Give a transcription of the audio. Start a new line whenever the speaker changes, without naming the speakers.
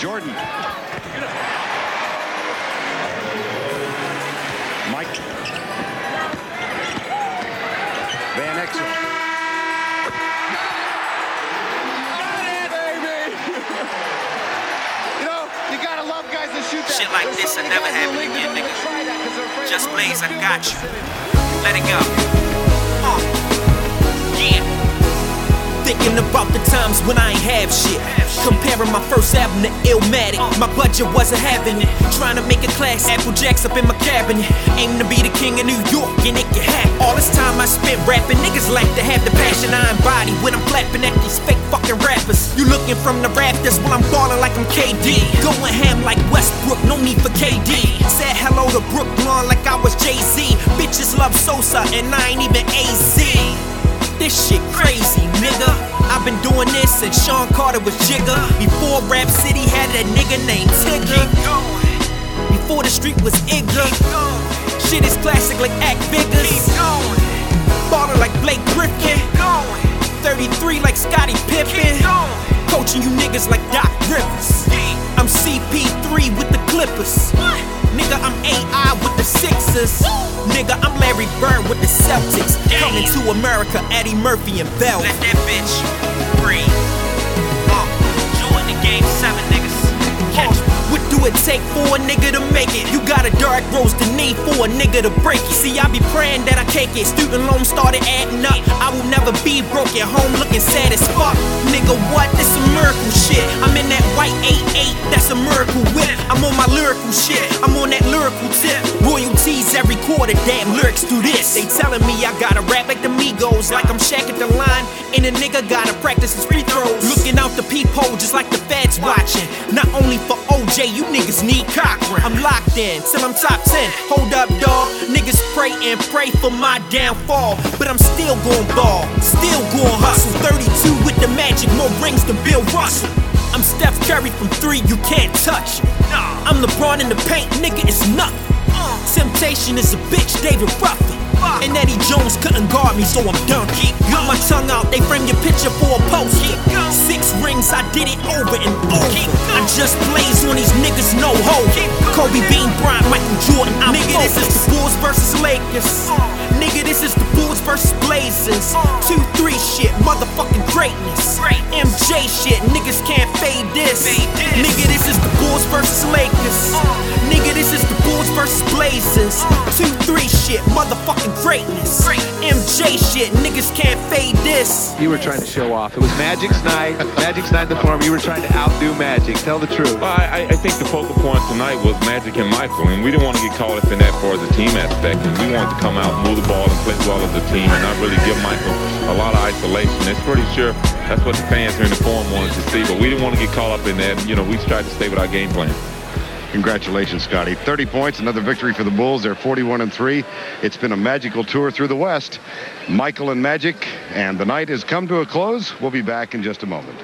Jordan. Mike. Van Exel.
You know, you gotta love guys that shoot that.
Shit like
There's
this
so
will never
guys
happen
the league that
again, nigga.
wanna try that 'cause they're afraid
Just
of
Blaze, I got you. Let it go. Thinking about the times when I ain't have shit. Comparing my first album to Illmatic. My budget wasn't having it. Trying to make a class, Apple Jacks up in my cabinet. Aim to be the king of New York, and it can happen. All this time I spent rapping, niggas like to have the passion I embody when I'm clapping at these fake fucking rappers. You looking from the rafters while I'm balling like I'm KD. Going ham like Westbrook, no need for KD. Said hello to Brooklyn like I was Jay Z. Bitches love Sosa, and I ain't even AZ. This since Sean Carter was Jigga. Before Rap City had a nigga named Tigger. Before the street was Igga. Shit is classic like Act Biggers. Ballin' like Blake Griffin. 33 like Scottie Pippen. Coaching you niggas like Doc Rivers. I'm CP3 with the Clippers. Nigga, I'm AI with the Sixers. Nigga, I'm Larry Bird with the Celtics. Coming to America, Eddie Murphy and Bell. Let that bitch a nigga to make it? You got a dark rose to need for a nigga to break it. See, I be praying that I can't get student loans started adding up. I will never be broke at home looking sad as fuck. Nigga, what? This some miracle shit. I'm in that white 8-8, that's a miracle whip. I'm on my lyrical shit, I'm on that lyrical tip. Royalties every quarter, damn lyrics do this. They telling me I gotta like like I'm Shaq at the line. And a nigga gotta practice his free throws. Looking out the peephole just like the feds watching. Not only for OJ, you niggas need Cochran. I'm locked in till I'm top 10. Hold up, dog. Niggas pray and pray for my downfall. But I'm still going ball, still going hustle. 32 with the magic, more rings than Bill Russell. I'm Steph Curry from three, you can't touch. I'm LeBron in the paint, nigga, it's nothing. Temptation is a bitch, David Ruffin. And Eddie Jones couldn't guard me, so I'm done. Got my tongue out, they frame your picture for a poster. Six rings, I did it over and over. I just blaze on these niggas, no hope. Kobe Bean Bryant, Michael Jordan, I'm Nigga, this is the Bulls versus Lakers. Nigga, this is the Bulls versus Blazers. Two, three shit, motherfucking greatness. MJ shit, niggas can't fade this. Nigga, this is the Bulls versus Lakers. Shit, motherfucking greatness. MJ shit, niggas can't fade this.
You were trying to show off. It was Magic's night. Magic's night in the forum. You were trying to outdo Magic. Tell the truth.
Well, I, I think the focal point tonight was Magic and Michael, and we didn't want to get caught up in that for the team aspect. And we wanted to come out, move the ball, and play well as a team, and not really give Michael a lot of isolation. It's pretty sure that's what the fans here in the forum wanted to see, but we didn't want to get caught up in that. You know, we tried to stay with our game plan.
Congratulations, Scottie. 30 points, another victory for the Bulls. They're 41 and 3. It's been a magical tour through the West. Michael and Magic, and the night has come to a close. We'll be back in just a moment.